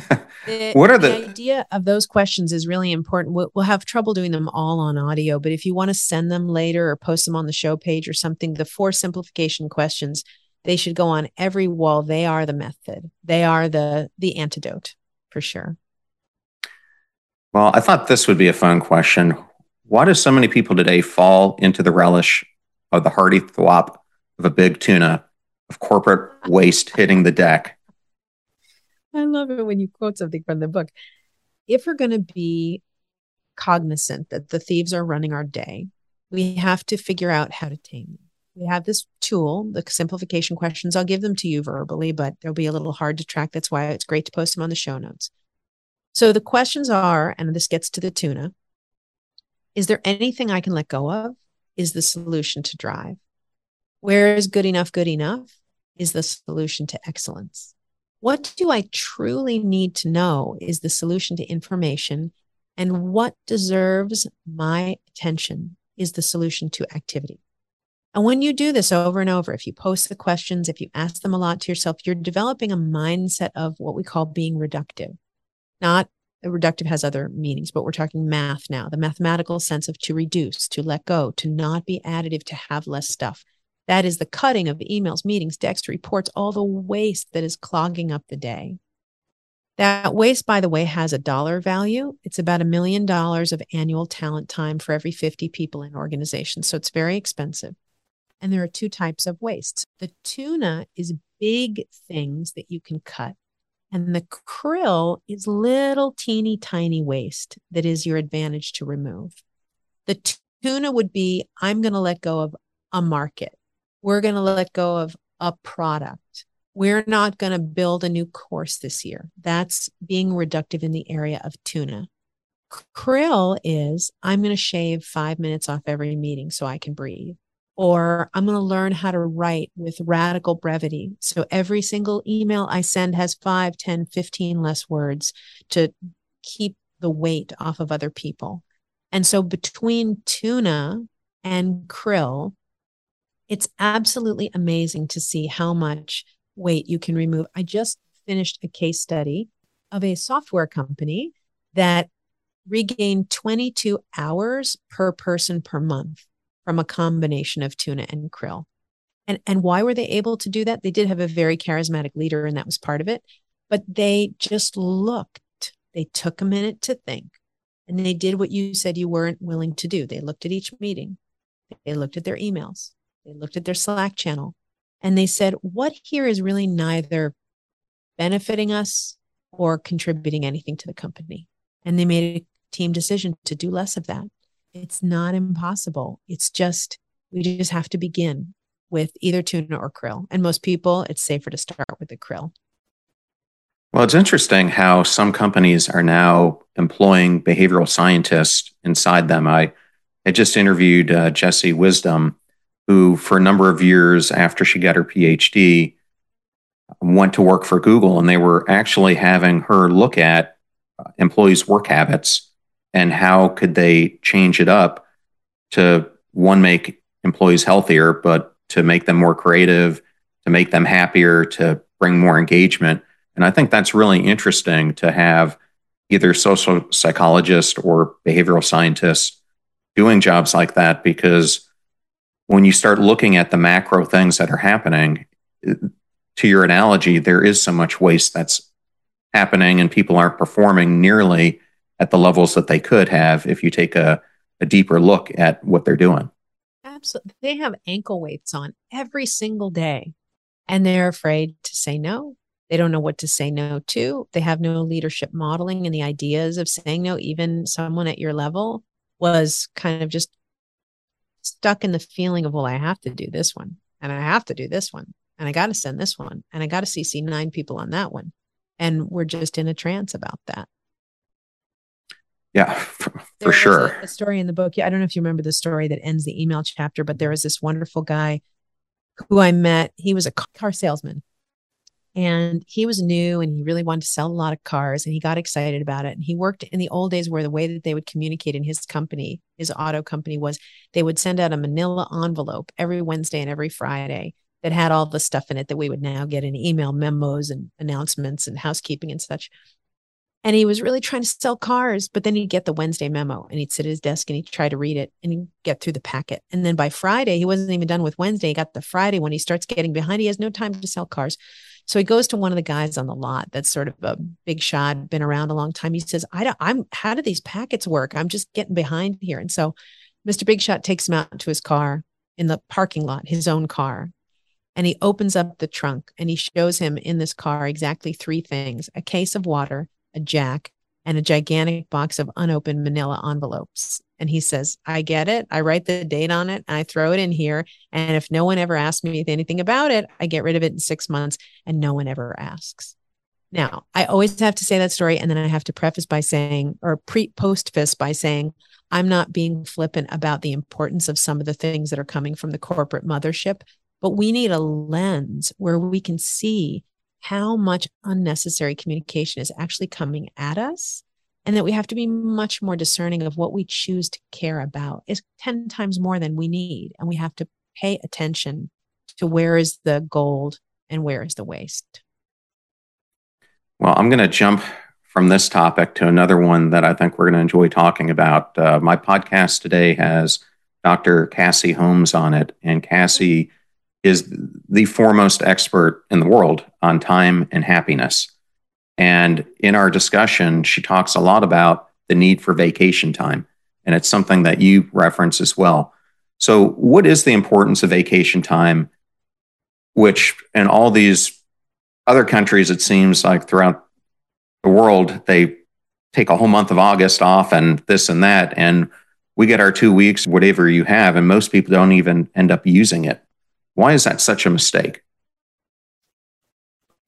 The, what are the, the, idea of those questions is really important. We'll, we'll, have trouble doing them all on audio, but if you want to send them later or post them on the show page or something, the four simplification questions, they should go on every wall. They are the method. They are the the antidote for sure. Well, I thought this would be a fun question. Why do so many people today fall into the relish of the hearty thwop of a big tuna of corporate waste hitting the deck. I love it when you quote something from the book. If we're going to be cognizant that the thieves are running our day, we have to figure out how to tame them. We have this tool, the simplification questions. I'll give them to you verbally, but they'll be a little hard to track. That's why it's great to post them on the show notes. So the questions are, and this gets to the tuna is there anything I can let go of? Is the solution to drive? Where is good enough good enough? Is the solution to excellence? What do I truly need to know is the solution to information? And what deserves my attention is the solution to activity. And when you do this over and over, if you post the questions, if you ask them a lot to yourself, you're developing a mindset of what we call being reductive, not reductive has other meanings, but we're talking math now, the mathematical sense of to reduce, to let go, to not be additive, to have less stuff. That is the cutting of emails, meetings, decks, reports, all the waste that is clogging up the day. That waste, by the way, has a dollar value. It's about a million dollars of annual talent time for every 50 people in organizations. So it's very expensive. And there are two types of waste. The tuna is big things that you can cut and the krill is little teeny tiny waste that is your advantage to remove. The tuna would be I'm going to let go of a market. We're going to let go of a product. We're not going to build a new course this year. That's being reductive in the area of tuna. Krill is I'm going to shave five minutes off every meeting so I can breathe or I'm going to learn how to write with radical brevity. So every single email I send has 5, 10, 15 less words to keep the weight off of other people. And so between tuna and krill, it's absolutely amazing to see how much weight you can remove. I just finished a case study of a software company that regained 22 hours per person per month from a combination of tuna and krill. And, and why were they able to do that? They did have a very charismatic leader, and that was part of it. But they just looked, they took a minute to think, and they did what you said you weren't willing to do. They looked at each meeting, they looked at their emails, they looked at their Slack channel, and they said, What here is really neither benefiting us or contributing anything to the company? And they made a team decision to do less of that. It's not impossible. It's just, we just have to begin with either tuna or krill. And most people, it's safer to start with the krill. Well, it's interesting how some companies are now employing behavioral scientists inside them. I had just interviewed uh, Jessie Wisdom, who, for a number of years after she got her PhD, went to work for Google, and they were actually having her look at uh, employees' work habits and how could they change it up to one make employees healthier but to make them more creative to make them happier to bring more engagement. And i think that's really interesting to have either social psychologists or behavioral scientists doing jobs like that because when you start looking at the macro things that are happening to your analogy there is so much waste that's happening and people aren't performing nearly at the levels that they could have if you take a, a deeper look at what they're doing. Absolutely. They have ankle weights on every single day and they're afraid to say no. They don't know what to say no to. They have no leadership modeling and the ideas of saying no. Even someone at your level was kind of just stuck in the feeling of, well, I have to do this one and I have to do this one and I got to send this one and I got to CC nine people on that one. And we're just in a trance about that. Yeah, for, for sure. A, a, story in the book. Yeah, I don't know if you remember the story that ends the email chapter, but there was this wonderful guy who I met. He was a car salesman and he was new and he really wanted to sell a lot of cars and he got excited about it. And he worked in the old days where the way that they would communicate in his company, his auto company, was they would send out a manila envelope every Wednesday and every Friday that had all the stuff in it that we would now get in email memos and announcements and housekeeping and such. And he was really trying to sell cars, but then he'd get the Wednesday memo and he'd sit at his desk and he'd try to read it and he'd get through the packet. And then by Friday, he wasn't even done with Wednesday. He got the Friday when he starts getting behind. He has no time to sell cars. So he goes to one of the guys on the lot that's sort of a big shot, been around a long time. He says, I don't, I'm, how do these packets work? I'm just getting behind here. And so Mr. Big Shot takes him out to his car in the parking lot, his own car. And he opens up the trunk and he shows him in this car exactly three things a case of water, a jack, and a gigantic box of unopened manila envelopes. And he says, I get it. I write the date on it. I throw it in here. And if no one ever asks me anything about it, I get rid of it in six months and no one ever asks. Now, I always have to say that story. And then I have to preface by saying, or pre post fist by saying, I'm not being flippant about the importance of some of the things that are coming from the corporate mothership, but we need a lens where we can see how much unnecessary communication is actually coming at us and that we have to be much more discerning of what we choose to care about is 10 times more than we need and we have to pay attention to where is the gold and where is the waste. Well i'm going to jump from this topic to another one that i think we're going to enjoy talking about. Uh, my podcast today has dr cassie holmes on it and cassie is the foremost expert in the world on time and happiness. And in our discussion, she talks a lot about the need for vacation time. And it's something that you reference as well. So, what is the importance of vacation time, which in all these other countries, it seems like throughout the world, they take a whole month of August off and this and that. And we get our two weeks, whatever you have. And most people don't even end up using it. Why is that such a mistake?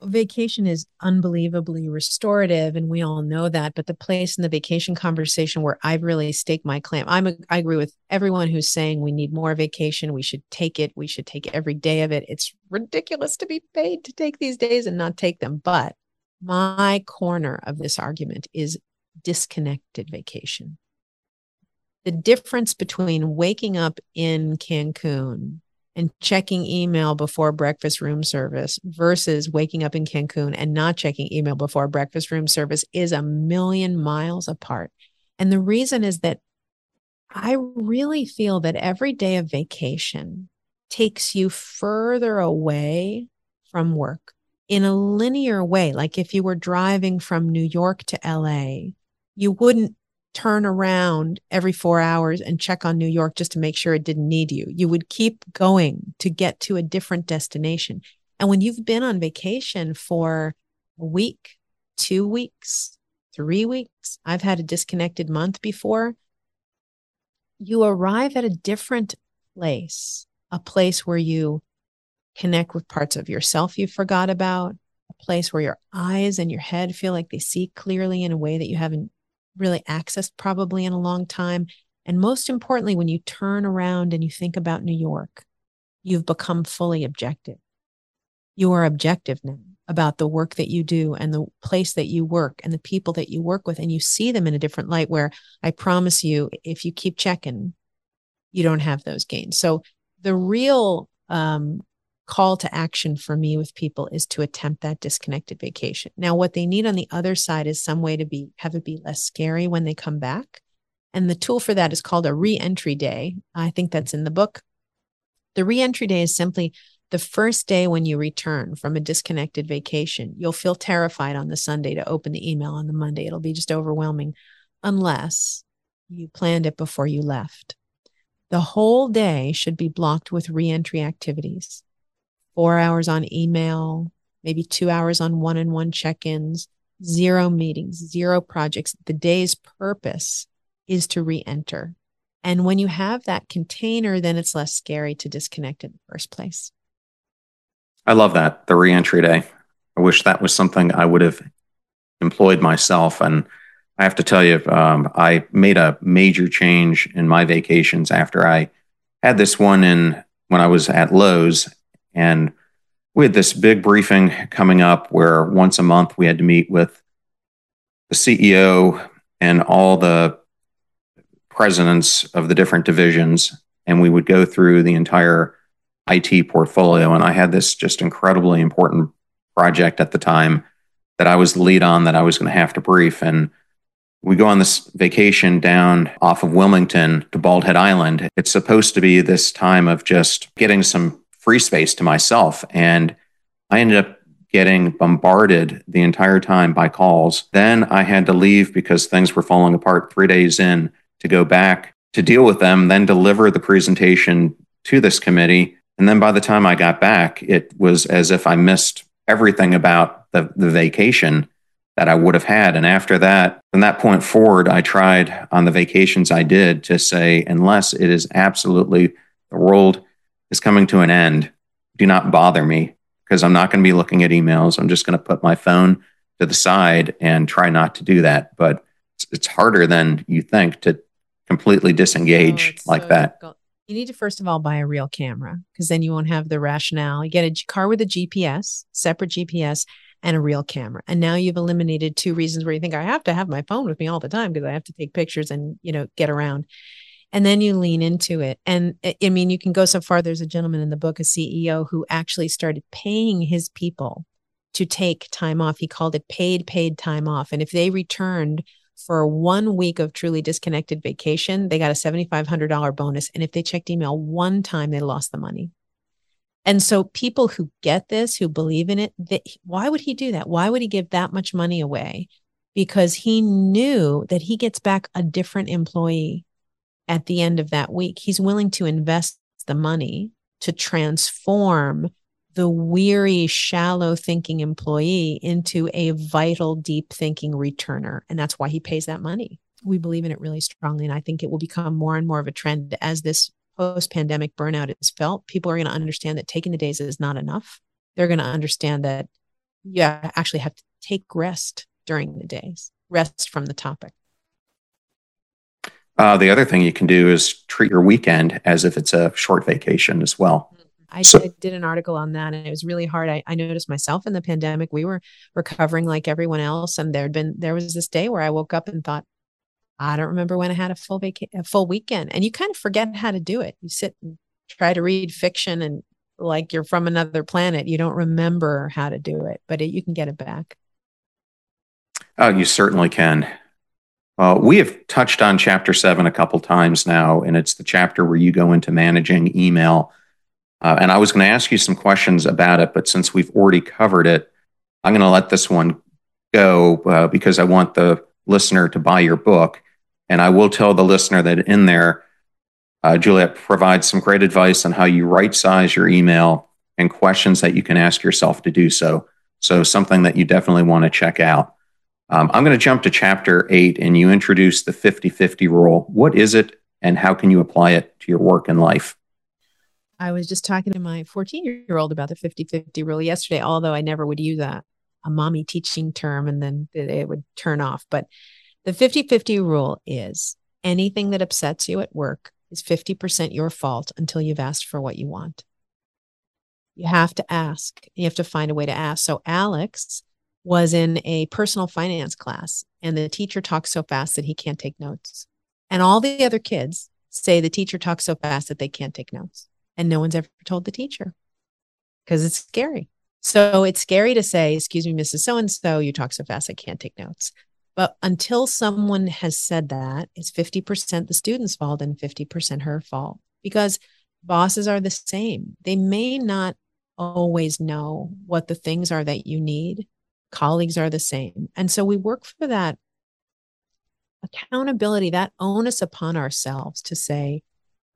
Vacation is unbelievably restorative, and we all know that. But the place in the vacation conversation where I've really staked my claim, I'm a, I agree with everyone who's saying we need more vacation. We should take it. We should take every day of it. It's ridiculous to be paid to take these days and not take them. But my corner of this argument is disconnected vacation. The difference between waking up in Cancun and checking email before breakfast room service versus waking up in Cancun and not checking email before breakfast room service is a million miles apart. And the reason is that I really feel that every day of vacation takes you further away from work in a linear way. Like if you were driving from New York to LA, you wouldn't turn around every four hours and check on New York just to make sure it didn't need you. You would keep going to get to a different destination. And when you've been on vacation for a week, two weeks, three weeks, I've had a disconnected month before, you arrive at a different place, a place where you connect with parts of yourself you forgot about, a place where your eyes and your head feel like they see clearly in a way that you haven't really accessed probably in a long time. And most importantly, when you turn around and you think about New York, you've become fully objective. You are objective now about the work that you do and the place that you work and the people that you work with. And you see them in a different light where I promise you, if you keep checking, you don't have those gains. So the real um, call to action for me with people is to attempt that disconnected vacation. Now, what they need on the other side is some way to be have it be less scary when they come back. And the tool for that is called a reentry day. I think that's in the book. The reentry day is simply the first day when you return from a disconnected vacation. You'll feel terrified on the Sunday to open the email on the Monday. It'll be just overwhelming unless you planned it before you left. The whole day should be blocked with reentry activities four hours on email, maybe two hours on one on one check ins, zero meetings, zero projects. The day's purpose is to re enter. And when you have that container, then it's less scary to disconnect in the first place. I love that, the re entry day. I wish that was something I would have employed myself. And I have to tell you, um, I made a major change in my vacations after I had this one in when I was at Lowe's and we had this big briefing coming up where once a month we had to meet with the CEO and all the presidents of the different divisions. And we would go through the entire IT portfolio. And I had this just incredibly important project at the time that I was the lead on that I was going to have to brief. And we go on this vacation down off of Wilmington to Bald Head Island. It's supposed to be this time of just getting some free space to myself. And I ended up getting bombarded the entire time by calls. Then I had to leave because things were falling apart three days in to go back to deal with them, then deliver the presentation to this committee. And then by the time I got back, it was as if I missed everything about the, the vacation that I would have had. And after that, from that point forward, I tried on the vacations I did to say, unless it is absolutely the world is coming to an end, do not bother me because I'm not going to be looking at emails. I'm just going to put my phone to the side and try not to do that. But it's, it's harder than you think to completely disengage oh, like so that. Difficult. You need to first of all buy a real camera because then you won't have the rationale. You get a car with a GPS, separate GPS, and a real camera. And now you've eliminated two reasons where you think I have to have my phone with me all the time because I have to take pictures and, you know, get around. And then you lean into it. And I mean, you can go so far. There's a gentleman in the book, a CEO, who actually started paying his people to take time off. He called it paid, paid time off. And if they returned for one week of truly disconnected vacation, they got a $7,500 bonus. And if they checked email one time, they lost the money. And so people who get this, who believe in it, why would he do that? Why would he give that much money away? Because he knew that he gets back a different employee at the end of that week. He's willing to invest the money to transform the weary, shallow thinking employee into a vital, deep thinking returner. And that's why he pays that money. We believe in it really strongly. And I think it will become more and more of a trend as this post pandemic burnout is felt. People are going to understand that taking the days is not enough. They're going to understand that you actually have to take rest during the days, rest from the topic. Uh, the other thing you can do is treat your weekend as if it's a short vacation as well. I, so, I, did an article on that and it was really hard. I, I, noticed myself in the pandemic, we were recovering like everyone else. And there'd been, there was this day where I woke up and thought, I don't remember when I had a full vacation, a full weekend. And you kind of forget how to do it. You sit and try to read fiction and like you're from another planet. You don't remember how to do it, but it, you can get it back. Oh, you certainly can. Uh, we have touched on chapter seven a couple times now, and it's the chapter where you go into managing email uh, and I was going to ask you some questions about it, but since we've already covered it, I'm going to let this one go uh, because I want the listener to buy your book. And I will tell the listener that in there, uh, Juliet provides some great advice on how you right size your email and questions that you can ask yourself to do so. So, something that you definitely want to check out. Um, I'm going to jump to chapter eight, and you introduce the 50 50 rule. What is it, and how can you apply it to your work and life? I was just talking to my 14 year old about the 50 50 rule yesterday, although I never would use a, a mommy teaching term and then it would turn off. But the 50 50 rule is anything that upsets you at work is 50% your fault until you've asked for what you want. You have to ask, you have to find a way to ask. So, Alex was in a personal finance class, and the teacher talks so fast that he can't take notes. And all the other kids say the teacher talks so fast that they can't take notes and no one's ever told the teacher because it's scary. So it's scary to say, Excuse me, Mrs. So and so, you talk so fast, I can't take notes. But until someone has said that, it's 50% the student's fault and 50% her fault because bosses are the same. They may not always know what the things are that you need. Colleagues are the same. And so we work for that accountability, that onus upon ourselves to say,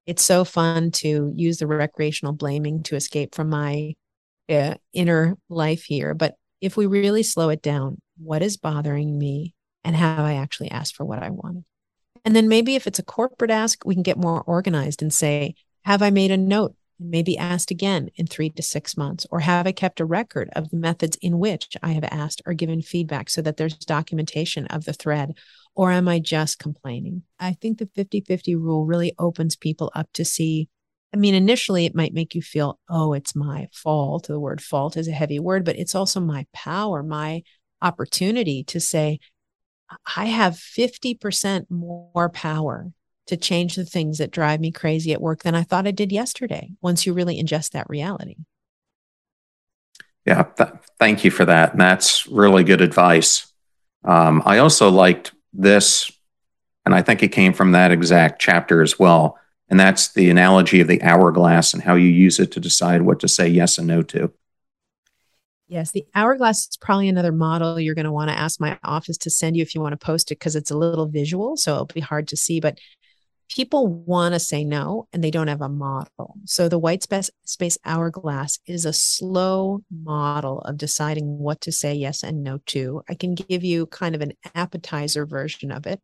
it's so fun to use the recreational blaming to escape from my uh, inner life here. But if we really slow it down, what is bothering me and have I actually asked for what I wanted? And then maybe if it's a corporate ask, we can get more organized and say, have I made a note and maybe asked again in three to six months? Or have I kept a record of the methods in which I have asked or given feedback so that there's documentation of the thread? Or am I just complaining? I think the 50 50 rule really opens people up to see. I mean, initially it might make you feel, oh, it's my fault. The word fault is a heavy word, but it's also my power, my opportunity to say, I have 50% more power to change the things that drive me crazy at work than I thought I did yesterday once you really ingest that reality. Yeah, th- thank you for that. And that's really good advice. Um, I also liked this, and I think it came from that exact chapter as well. And that's the analogy of the hourglass and how you use it to decide what to say yes and no to. Yes, the hourglass is probably another model you're going to want to ask my office to send you if you want to post it because it's a little visual, so it'll be hard to see. But people want to say no and they don't have a model. So the white space, space hourglass is a slow model of deciding what to say yes and no to. I can give you kind of an appetizer version of it.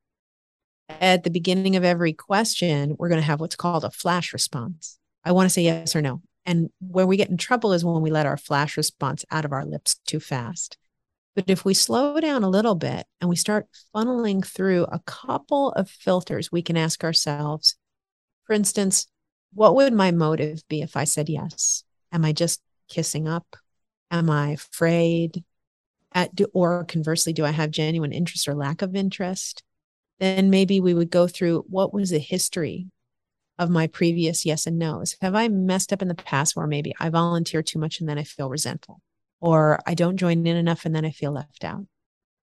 At the beginning of every question, we're going to have what's called a flash response. I want to say yes or no. And where we get in trouble is when we let our flash response out of our lips too fast. But if we slow down a little bit and we start funneling through a couple of filters, we can ask ourselves, for instance, what would my motive be if I said yes? Am I just kissing up? Am I afraid? At, or conversely, do I have genuine interest or lack of interest? Then maybe we would go through what was the history of my previous yes and no's? Have I messed up in the past where maybe I volunteer too much and then I feel resentful? Or I don't join in enough and then I feel left out.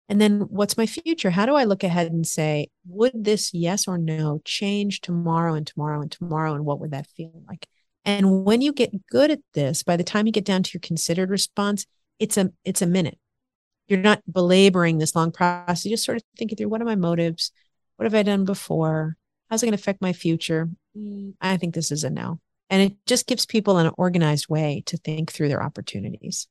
And then what's my future? How do I look ahead and say, would this yes or no change tomorrow and tomorrow and tomorrow? And what would that feel like? And when you get good at this, by the time you get down to your considered response, it's a it's a minute. You're not belaboring this long process. You just sort of thinking through what are my motives? What have I done before? How's it going to affect my future? Mm, I think this is a no. And it just gives people an organized way to think through their opportunities.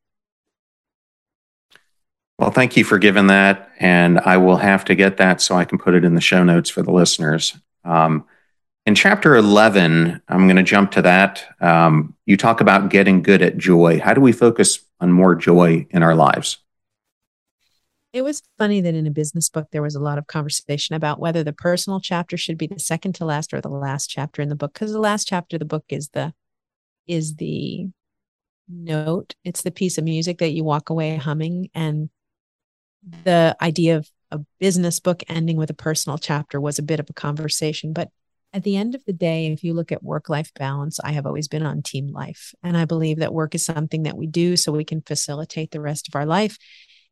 Well, thank you for giving that. And I will have to get that so I can put it in the show notes for the listeners. Um, in chapter 11, I'm going to jump to that. Um, you talk about getting good at joy. How do we focus on more joy in our lives? It was funny that in a business book, there was a lot of conversation about whether the personal chapter should be the second to last or the last chapter in the book. Because the last chapter of the book is the is the note. It's the piece of music that you walk away humming. And the idea of a business book ending with a personal chapter was a bit of a conversation. But at the end of the day, if you look at work life balance, I have always been on team life. And I believe that work is something that we do so we can facilitate the rest of our life.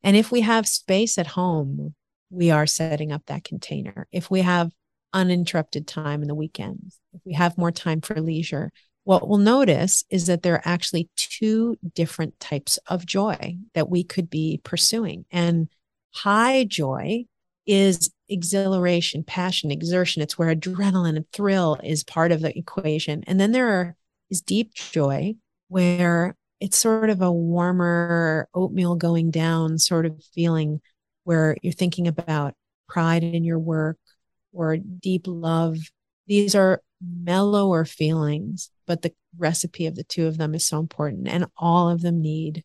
And if we have space at home, we are setting up that container. If we have uninterrupted time in the weekends, if we have more time for leisure, what we'll notice is that there are actually two different types of joy that we could be pursuing. And High joy is exhilaration, passion, exertion. It's where adrenaline and thrill is part of the equation. And then there are, is deep joy where it's sort of a warmer oatmeal going down sort of feeling where you're thinking about pride in your work or deep love. These are mellower feelings, but the recipe of the two of them is so important and all of them need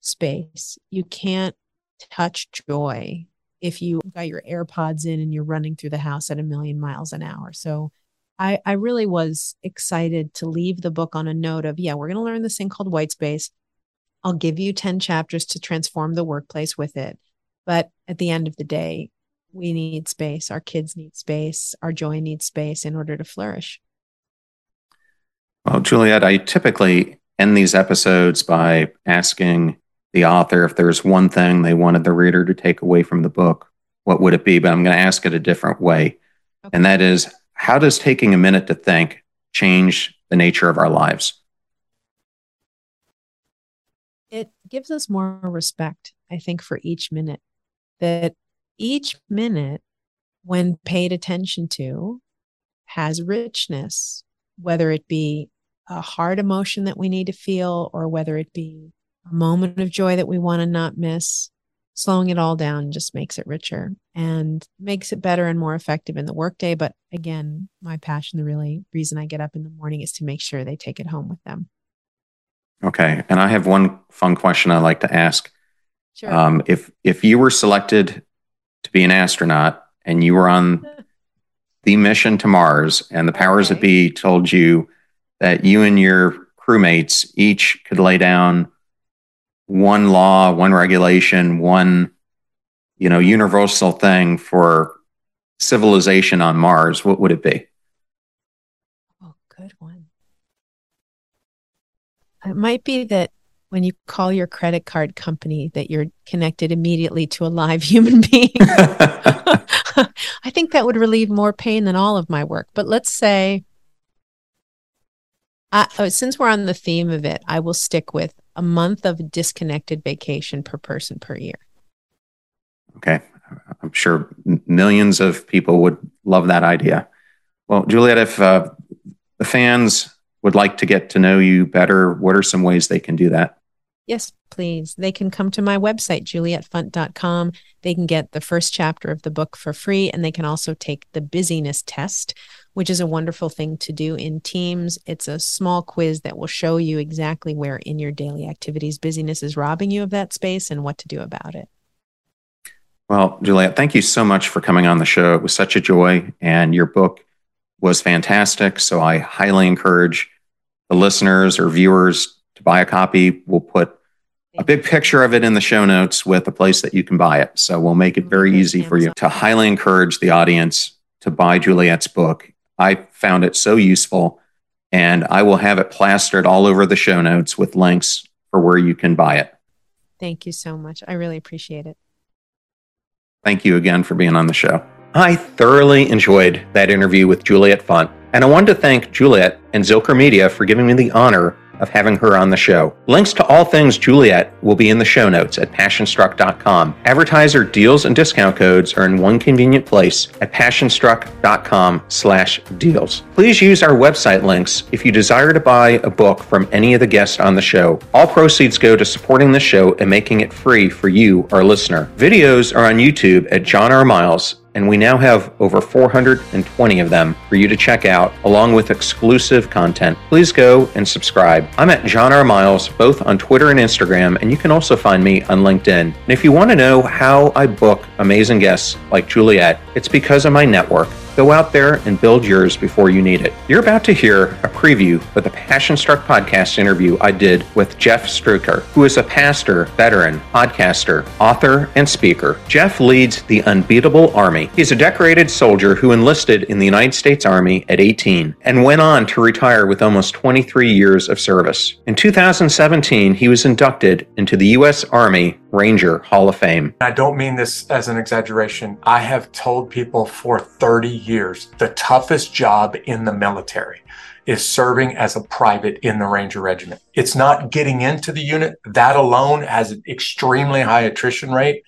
space. You can't touch joy if you got your AirPods in and you're running through the house at a million miles an hour. So I, I really was excited to leave the book on a note of, yeah, we're going to learn this thing called white space. I'll give you 10 chapters to transform the workplace with it. But at the end of the day, we need space. Our kids need space. Our joy needs space in order to flourish. Well, Juliet, I typically end these episodes by asking the author if there's one thing they wanted the reader to take away from the book, what would it be? But I'm going to ask it a different way. Okay. And that is how does taking a minute to think change the nature of our lives? It gives us more respect, I think, for each minute. That each minute, when paid attention to, has richness, whether it be a hard emotion that we need to feel or whether it be a moment of joy that we want to not miss. Slowing it all down just makes it richer and makes it better and more effective in the workday. But again, my passion, the really reason I get up in the morning is to make sure they take it home with them. Okay. And I have one fun question I like to ask. Sure. Um, if if you were selected to be an astronaut and you were on the mission to Mars and the powers okay. that be told you that you and your crewmates each could lay down one law, one regulation, one you know universal thing for civilization on Mars, what would it be? Oh, good one. It might be that when you call your credit card company that you're connected immediately to a live human being. I think that would relieve more pain than all of my work. But let's say, uh, since we're on the theme of it, I will stick with a month of disconnected vacation per person per year. Okay. I'm sure millions of people would love that idea. Well, Juliet, if uh, the fans would like to get to know you better, what are some ways they can do that? Yes, please. They can come to my website, julietfunt.com. They can get the first chapter of the book for free, and they can also take the busyness test, which is a wonderful thing to do in teams. It's a small quiz that will show you exactly where in your daily activities busyness is robbing you of that space and what to do about it. Well, Juliet, thank you so much for coming on the show. It was such a joy, and your book was fantastic. So I highly encourage the listeners or viewers to buy a copy. We'll put a big picture of it in the show notes with a place that you can buy it. So we'll make it very easy for you to highly encourage the audience to buy Juliet's book. I found it so useful, and I will have it plastered all over the show notes with links for where you can buy it. Thank you so much. I really appreciate it. Thank you again for being on the show. I thoroughly enjoyed that interview with Juliet Funt, and I wanted to thank Juliet and Zilker Media for giving me the honor of having her on the show. Links to all things Juliet will be in the show notes at passionstruck.com. Advertiser deals and discount codes are in one convenient place at passionstruck.com slash deals. Please use our website links if you desire to buy a book from any of the guests on the show. All proceeds go to supporting the show and making it free for you, our listener. Videos are on YouTube at John R. Miles and we now have over 420 of them for you to check out, along with exclusive content. Please go and subscribe. I'm at John R. Miles, both on Twitter and Instagram, and you can also find me on LinkedIn. And if you want to know how I book amazing guests like Juliet, it's because of my network. Go out there and build yours before you need it. You're about to hear a preview of the Passion Struck podcast interview I did with Jeff Struecker, who is a pastor, veteran, podcaster, author, and speaker. Jeff leads the Unbeatable Army. He's a decorated soldier who enlisted in the United States Army at 18 and went on to retire with almost 23 years of service. In 2017, he was inducted into the U.S. Army Ranger Hall of Fame. I don't mean this as an exaggeration. I have told people for 30 years the toughest job in the military is serving as a private in the Ranger Regiment. It's not getting into the unit. That alone has an extremely high attrition rate.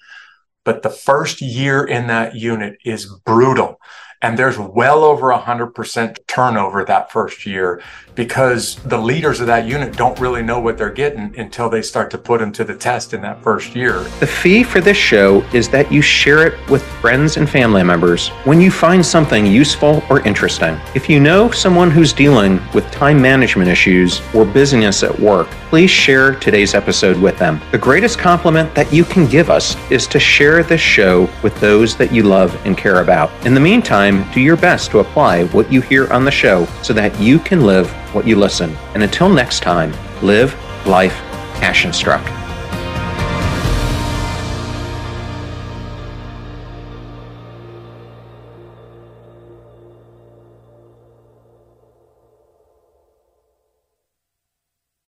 But the first year in that unit is brutal. And there's well over 100% turnover that first year because the leaders of that unit don't really know what they're getting until they start to put them to the test in that first year. The fee for this show is that you share it with friends and family members when you find something useful or interesting. If you know someone who's dealing with time management issues or busyness at work, please share today's episode with them. The greatest compliment that you can give us is to share this show with those that you love and care about. In the meantime, do your best to apply what you hear on the show so that you can live what you listen. And until next time, live life passion struck.